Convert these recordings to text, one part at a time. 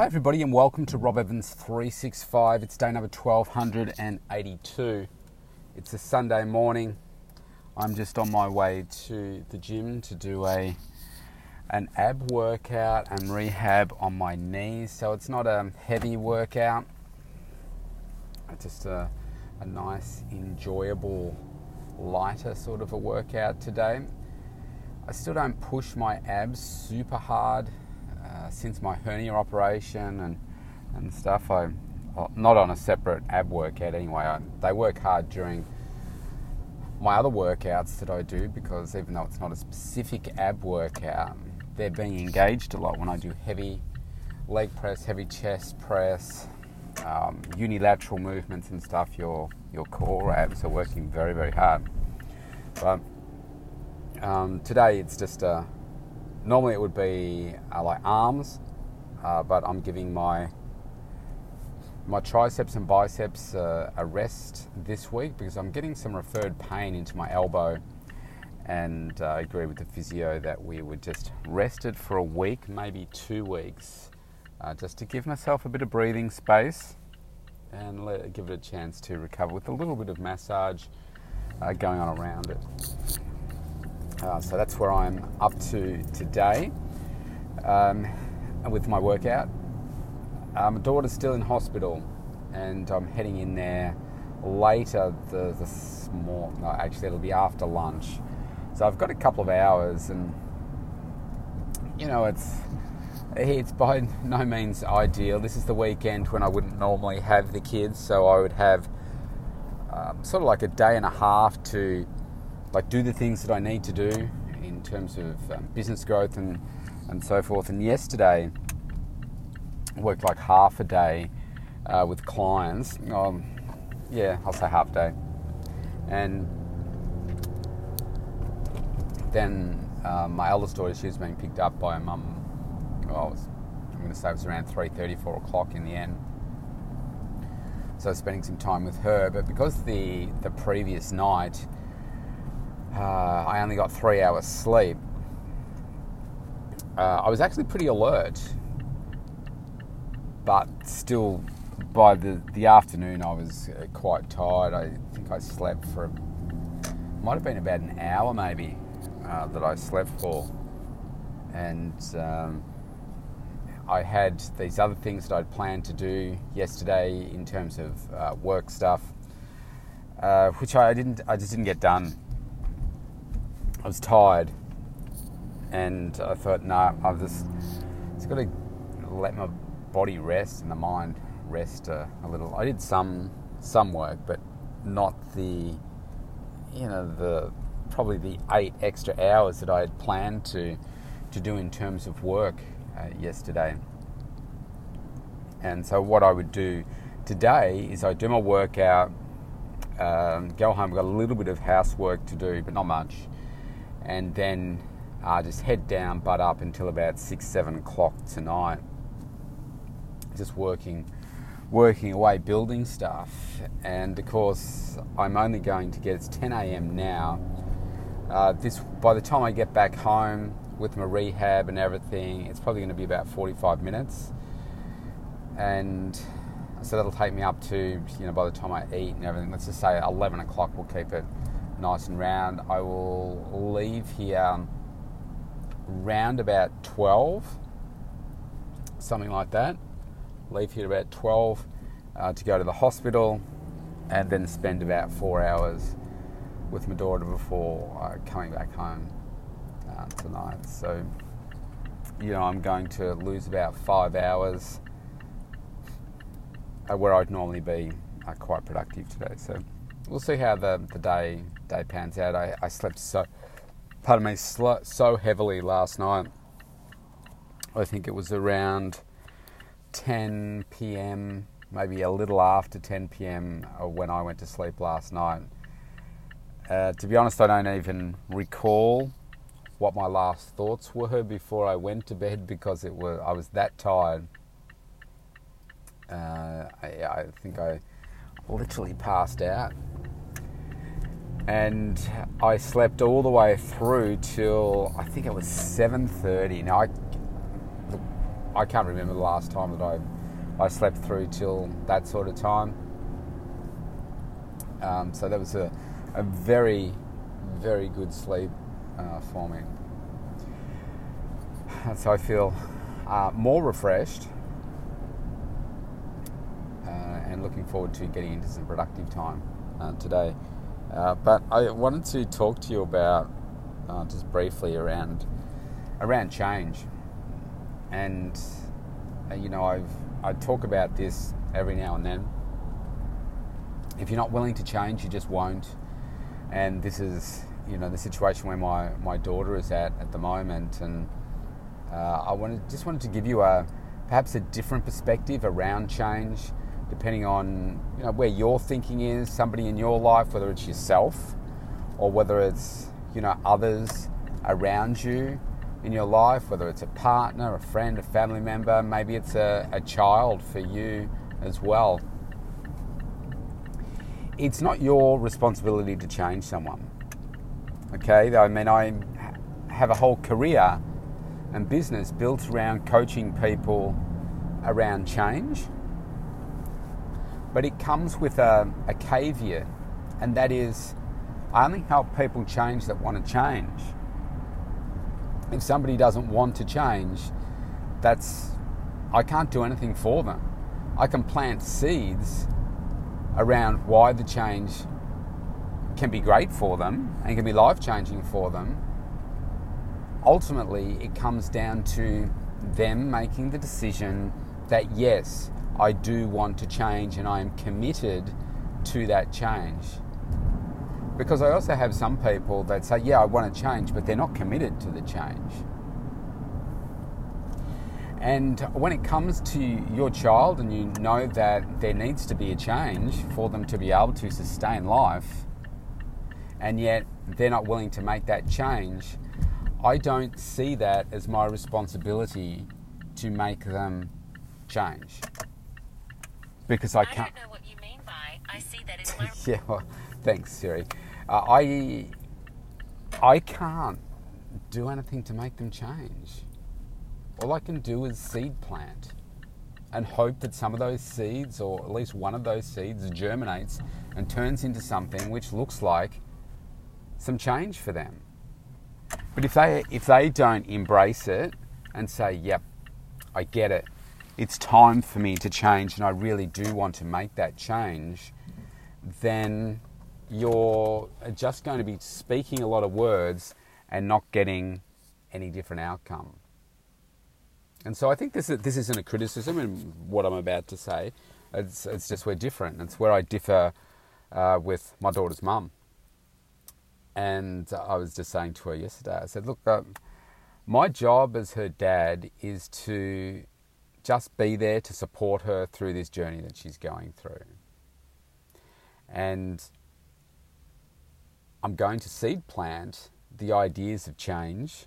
Hi, everybody, and welcome to Rob Evans 365. It's day number 1282. It's a Sunday morning. I'm just on my way to the gym to do a an ab workout and rehab on my knees. So it's not a heavy workout, it's just a, a nice, enjoyable, lighter sort of a workout today. I still don't push my abs super hard uh, since my hernia operation and, and stuff. I'm not on a separate ab workout anyway. I, they work hard during my other workouts that I do because even though it's not a specific ab workout, they're being engaged a lot when I do heavy leg press, heavy chest press, um, unilateral movements and stuff. Your your core abs are working very very hard. But um, today it's just a. Normally it would be uh, like arms, uh, but I'm giving my my triceps and biceps uh, a rest this week because I'm getting some referred pain into my elbow and uh, I agree with the physio that we would just rest it for a week, maybe two weeks, uh, just to give myself a bit of breathing space and let, give it a chance to recover with a little bit of massage uh, going on around it. Uh, so that's where I'm up to today um, with my workout. Uh, my daughter's still in hospital, and I'm heading in there later the, the small. No, actually, it'll be after lunch so I've got a couple of hours, and you know, it's it's by no means ideal. This is the weekend when I wouldn't normally have the kids, so I would have um, sort of like a day and a half to like do the things that I need to do in terms of um, business growth and and so forth. And yesterday, I worked like half a day uh, with clients. Um, yeah, I'll say half day, and then uh, my eldest daughter, she was being picked up by her mum. Well, was, I'm going to say it was around 3.30, 4 o'clock in the end. So spending some time with her. But because the, the previous night, uh, I only got three hours sleep, uh, I was actually pretty alert. But still, by the, the afternoon, I was uh, quite tired. I think I slept for, might have been about an hour maybe uh, that I slept for. And um, I had these other things that I'd planned to do yesterday in terms of uh, work stuff, uh, which I didn't. I just didn't get done. I was tired, and I thought, no, I've just, got to let my body rest and the mind rest a, a little. I did some some work, but not the, you know, the probably the eight extra hours that I had planned to to do in terms of work uh, yesterday. And so what I would do today is I do my workout, um, go home, got a little bit of housework to do, but not much, and then uh, just head down, butt up until about six, seven o'clock tonight, just working working away building stuff and of course I'm only going to get it's 10 a.m. now uh, this by the time I get back home with my rehab and everything, it's probably going to be about 45 minutes, and so that'll take me up to you know by the time I eat and everything. Let's just say 11 o'clock. We'll keep it nice and round. I will leave here round about 12, something like that. Leave here about 12 uh, to go to the hospital, and then spend about four hours with my daughter before uh, coming back home uh, tonight. So, you know, I'm going to lose about five hours where I'd normally be uh, quite productive today. So, we'll see how the, the day day pans out. I, I slept so, pardon me, sl- so heavily last night. I think it was around 10 p.m., maybe a little after 10 p.m. Uh, when I went to sleep last night uh, to be honest, I don't even recall what my last thoughts were before I went to bed because it was I was that tired. Uh, I, I think I literally passed out, and I slept all the way through till I think it was seven thirty. Now I I can't remember the last time that I I slept through till that sort of time. Um, so that was a, a very very good sleep uh, for me. So I feel uh, more refreshed uh, and looking forward to getting into some productive time uh, today. Uh, but I wanted to talk to you about uh, just briefly around around change, and you know I've I talk about this every now and then. If you're not willing to change, you just won't. And this is you know the situation where my, my daughter is at at the moment, and uh, I wanted just wanted to give you a perhaps a different perspective around change, depending on you know where your thinking is, somebody in your life, whether it's yourself or whether it's you know others around you in your life, whether it's a partner, a friend, a family member, maybe it's a, a child for you as well. It's not your responsibility to change someone. Okay, I mean, I have a whole career and business built around coaching people around change, but it comes with a, a caveat, and that is I only help people change that want to change. If somebody doesn't want to change, that's I can't do anything for them. I can plant seeds around why the change can be great for them and can be life changing for them, ultimately it comes down to them making the decision that yes, I do want to change and I am committed to that change. Because I also have some people that say, yeah, I want to change, but they're not committed to the change. And when it comes to your child and you know that there needs to be a change for them to be able to sustain life, and yet they're not willing to make that change, I don't see that as my responsibility to make them change. Because I can't. I don't know what you mean by I see that it's my. yeah, well, thanks, Siri. Uh, I I can't do anything to make them change. All I can do is seed plant and hope that some of those seeds, or at least one of those seeds, germinates and turns into something which looks like some change for them. But if they if they don't embrace it and say, "Yep, I get it. It's time for me to change and I really do want to make that change," then you're just going to be speaking a lot of words and not getting any different outcome. And so I think this is, this isn't a criticism in what I'm about to say. It's, it's just we're different. It's where I differ uh, with my daughter's mum. And I was just saying to her yesterday, I said, look, um, my job as her dad is to just be there to support her through this journey that she's going through. And I'm going to seed plant the ideas of change,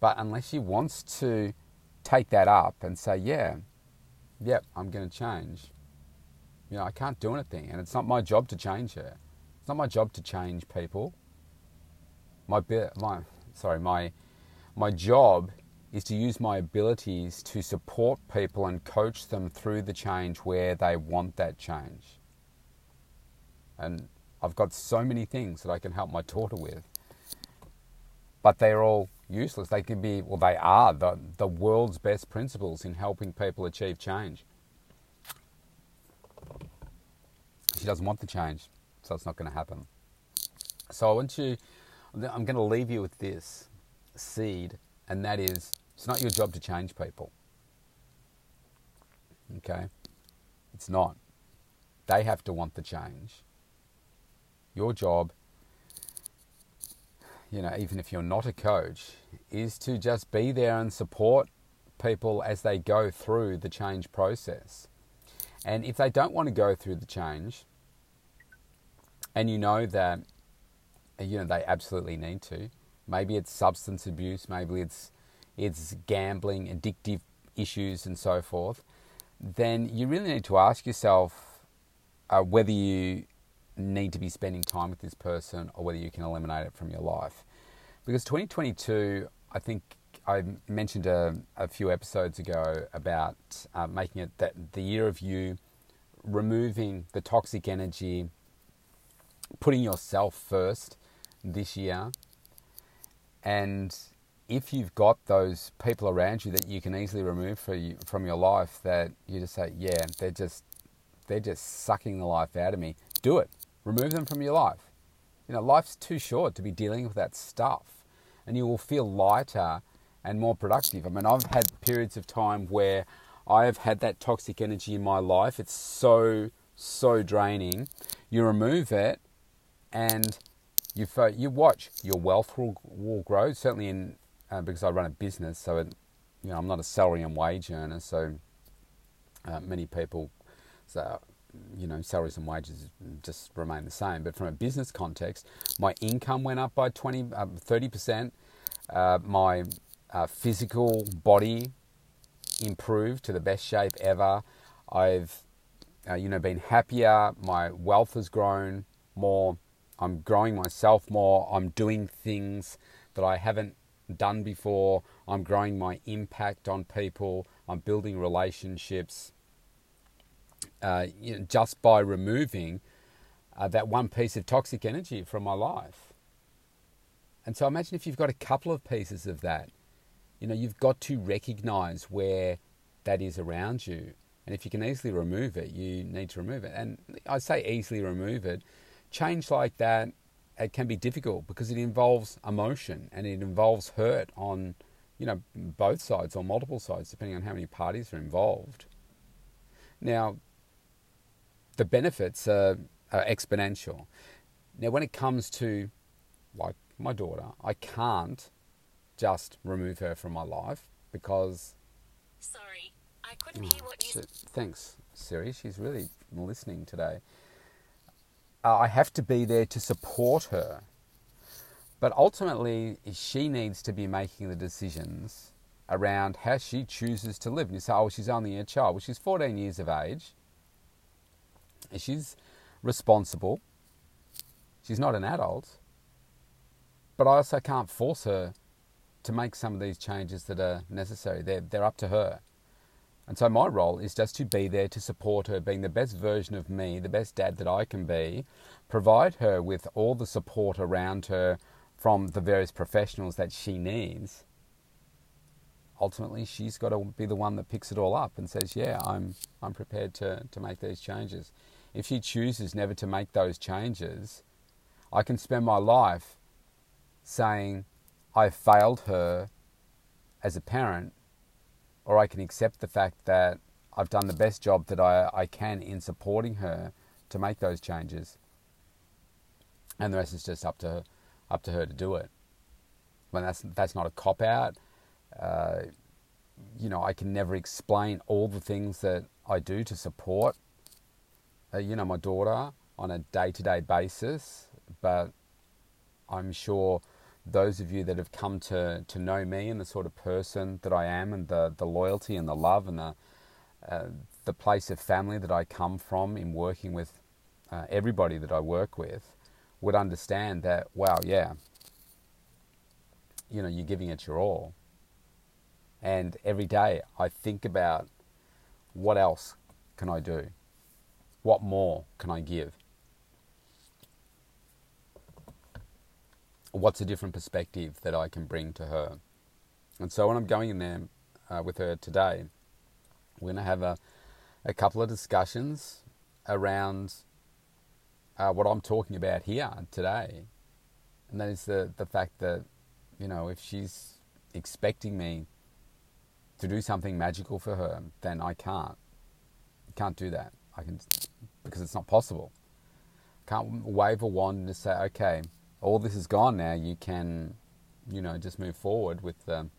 but unless she wants to take that up and say, yeah, yep, I'm going to change, you know, I can't do anything. And it's not my job to change her. It's not my job to change people. My, my sorry, my, my job is to use my abilities to support people and coach them through the change where they want that change. And I've got so many things that I can help my daughter with, but they're all useless. They can be, well, they are the, the world's best principles in helping people achieve change. She doesn't want the change so it's not going to happen. So I want you, I'm going to leave you with this seed, and that is it's not your job to change people. Okay? It's not. They have to want the change. Your job, you know, even if you're not a coach, is to just be there and support people as they go through the change process. And if they don't want to go through the change, and you know that you know they absolutely need to. Maybe it's substance abuse, maybe it's it's gambling, addictive issues, and so forth. Then you really need to ask yourself uh, whether you need to be spending time with this person or whether you can eliminate it from your life. Because 2022, I think I mentioned a, a few episodes ago about uh, making it that the year of you, removing the toxic energy, putting yourself first this year, and if you've got those people around you that you can easily remove you, from your life, that you just say, yeah, they're just they're just sucking the life out of me. Do it. Remove them from your life. You know, life's too short to be dealing with that stuff, and you will feel lighter and more productive. I mean, I've had periods of time where I have had that toxic energy in my life. It's so so draining. You remove it, and you you watch your wealth will, will grow. Certainly in uh, because I run a business, so it, you know I'm not a salary and wage earner. So uh, many people, so you know salaries and wages just remain the same. But from a business context, my income went up by 20, uh, 30 percent. Uh, my uh, physical body improved to the best shape ever. I've uh, you know been happier. My wealth has grown more. I'm growing myself more. I'm doing things that I haven't done before. I'm growing my impact on people. I'm building relationships. Uh, you know, just by removing uh, that one piece of toxic energy from my life. And so imagine if you've got a couple of pieces of that. You know, you've got to recognize where that is around you. And if you can easily remove it, you need to remove it. And I say easily remove it. Change like that it can be difficult because it involves emotion and it involves hurt on, you know, both sides or multiple sides, depending on how many parties are involved. Now, the benefits are, are exponential. Now, when it comes to, like my daughter, I can't just remove her from my life because. Sorry, I couldn't hear ah, what you. Said. Thanks, Siri. She's really listening today uh, I have to be there to support her. But ultimately, she needs to be making the decisions around how she chooses to live. And you say, oh, she's only a child. Well, she's 14 years of age. She's responsible. She's not an adult. But I also can't force her to make some of these changes that are necessary. They're, they're up to her. And so my role is just to be there to support her, being the best version of me, the best dad that I can be, provide her with all the support around her from the various professionals that she needs. Ultimately, she's got to be the one that picks it all up and says, "Yeah, I'm I'm prepared to to make these changes." If she chooses never to make those changes, I can spend my life saying I failed her as a parent or I can accept the fact that I've done the best job that I, I can in supporting her to make those changes. And the rest is just up to her, up to her to do it. When that's that's not a cop out. Uh, you know, I can never explain all the things that I do to support, uh, you know, my daughter on a day to day basis. But I'm sure those of you that have come to, to know me and the sort of person that I am and the, the loyalty and the love and the, uh, the place of family that I come from in working with uh, everybody that I work with would understand that, wow, yeah, you know, you're giving it your all. And every day I think about what else can I do? What more can I give? What's a different perspective that I can bring to her. And so when I'm going in there uh, with her today, we're going to have a, a couple of discussions around uh, what I'm talking about here today. And that is the, the fact that, you know, if she's expecting me to do something magical for her, then I can't. I can't do that. I can because it's not possible. Can't wave a wand and just say, okay, all this is gone now, you can, you know, just move forward with um,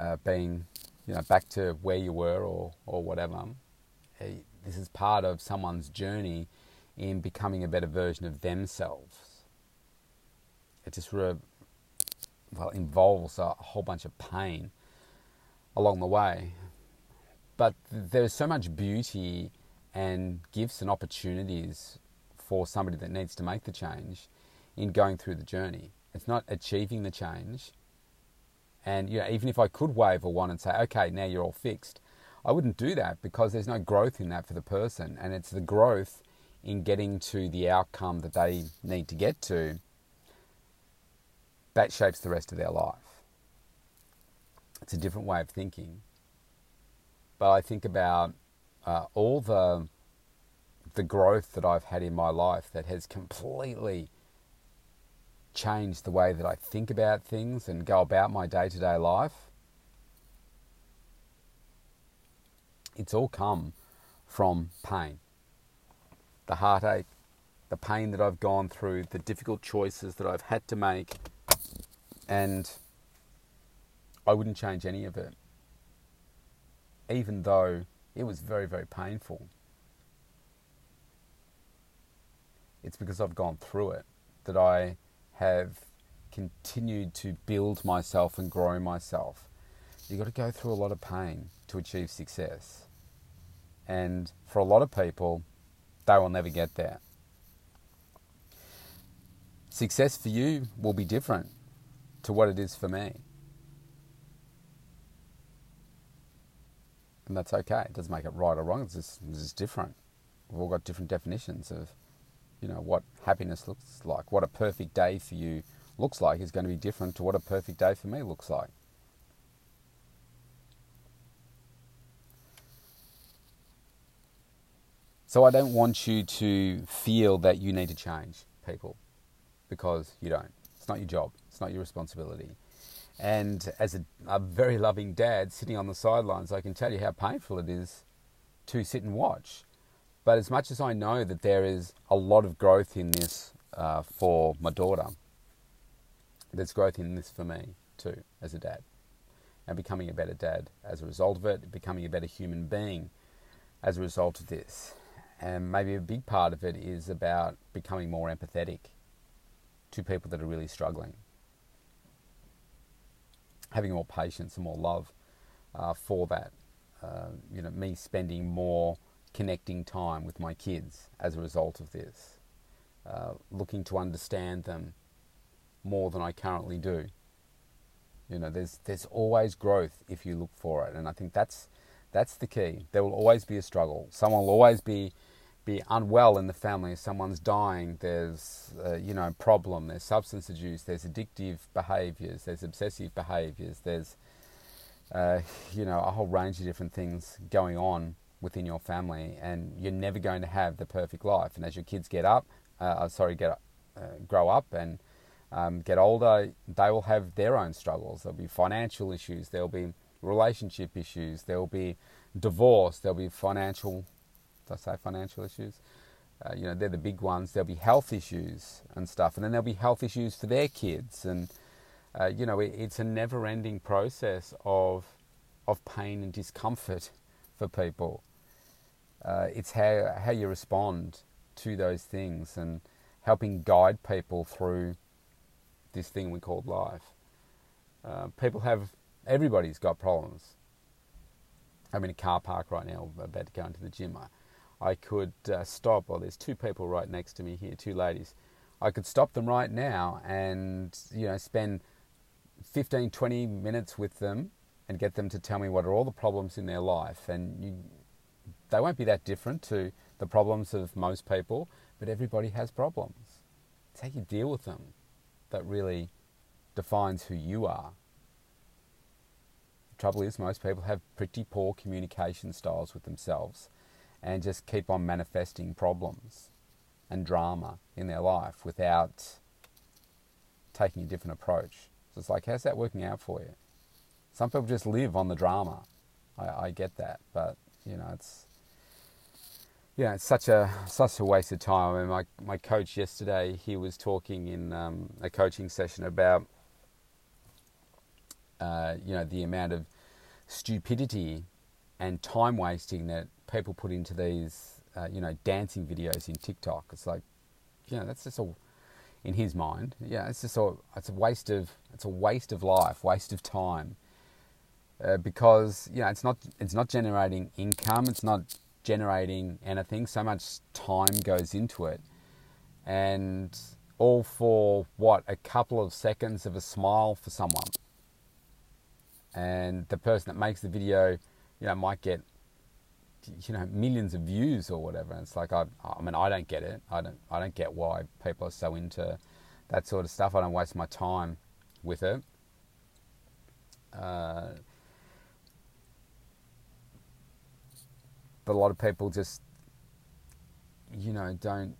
uh, being, you know, back to where you were or, or whatever. This is part of someone's journey in becoming a better version of themselves. It just re- well involves a whole bunch of pain along the way. But there's so much beauty and gifts and opportunities for somebody that needs to make the change in going through the journey. It's not achieving the change, And you know, even if I could wave a wand and say, okay, now you're all fixed, I wouldn't do that because there's no growth in that for the person. And it's the growth in getting to the outcome that they need to get to that shapes the rest of their life. It's a different way of thinking. But I think about uh, all the the growth that I've had in my life that has completely changed the way that I think about things and go about my day to day life. It's all come from pain. The heartache, the pain that I've gone through, the difficult choices that I've had to make, and I wouldn't change any of it, even though it was very, very painful. It's because I've gone through it that I have continued to build myself and grow myself. You've got to go through a lot of pain to achieve success. And for a lot of people, they will never get there. Success for you will be different to what it is for me. And that's okay. It doesn't make it right or wrong. It's just, it's just different. We've all got different definitions of, you know, what happiness looks like. What a perfect day for you looks like is going to be different to what a perfect day for me looks like. So I don't want you to feel that you need to change people because you don't. It's not your job. It's not your responsibility. And as a, a, very loving dad sitting on the sidelines, I can tell you how painful it is to sit and watch. But as much as I know that there is a lot of growth in this uh, for my daughter, there's growth in this for me too, as a dad. And becoming a better dad as a result of it, becoming a better human being as a result of this. And maybe a big part of it is about becoming more empathetic to people that are really struggling. Having more patience and more love uh, for that. Uh, you know, me spending more connecting time with my kids as a result of this. Uh, looking to understand them more than I currently do. You know, there's there's always growth if you look for it, and I think that's that's the key. There will always be a struggle. Someone will always be be unwell in the family, someone's dying, there's uh, you know problem, there's substance abuse, there's addictive behaviours, there's obsessive behaviours, there's uh, you know a whole range of different things going on within your family, and you're never going to have the perfect life. And as your kids get up, uh, uh sorry, get uh, grow up and um, get older, they will have their own struggles. There'll be financial issues, there'll be relationship issues, there'll be divorce, there'll be financial I say financial issues? Uh, you know, they're the big ones. There'll be health issues and stuff, and then there'll be health issues for their kids, and uh, you know, it, it's a never-ending process of of pain and discomfort for people. Uh, it's how how you respond to those things and helping guide people through this thing we call life. Uh, people have everybody's got problems. I'm in a car park right now, about to go into the gym. I, I could uh, stop. Well, there's two people right next to me here, two ladies. I could stop them right now and you know spend 15, 20 minutes with them and get them to tell me what are all the problems in their life. And you, they won't be that different to the problems of most people, but everybody has problems. It's how you deal with them that really defines who you are. The trouble is, most people have pretty poor communication styles with themselves and just keep on manifesting problems and drama in their life without taking a different approach. So it's like, how's that working out for you? Some people just live on the drama. I, I get that, but you know, it's yeah, it's such a such a waste of time. I mean, my my coach yesterday, he was talking in um, a coaching session about uh, you know the amount of stupidity and time wasting that people put into these, uh, you know, dancing videos in TikTok. It's like, you know, that's just all in his mind. Yeah, it's just a, it's a waste of, it's a waste of life, waste of time. Uh, because you know it's not it's not generating income, it's not generating anything. So much time goes into it, and all for what a couple of seconds of a smile for someone. and the person that makes the video, you know, might get you know millions of views or whatever. And it's like I, I mean, I don't get it. I don't, I don't get why people are so into that sort of stuff. I don't waste my time with it. Uh, but a lot of people just, you know, don't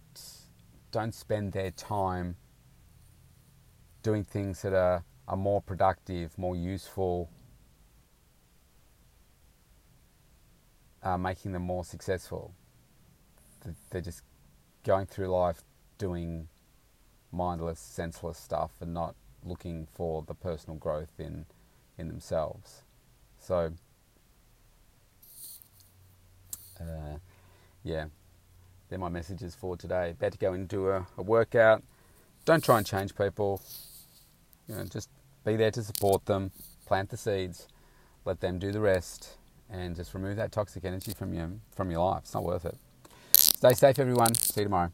don't spend their time doing things that are, are more productive, more useful, uh, making them more successful. They're just going through life doing mindless, senseless stuff and not looking for the personal growth in in themselves. So, uh, yeah, they're my messages for today. About to go and do a, a workout. Don't try and change people. You know, just be there to support them, plant the seeds, let them do the rest and just remove that toxic energy from your from your life. It's not worth it. Stay safe, everyone. See you tomorrow.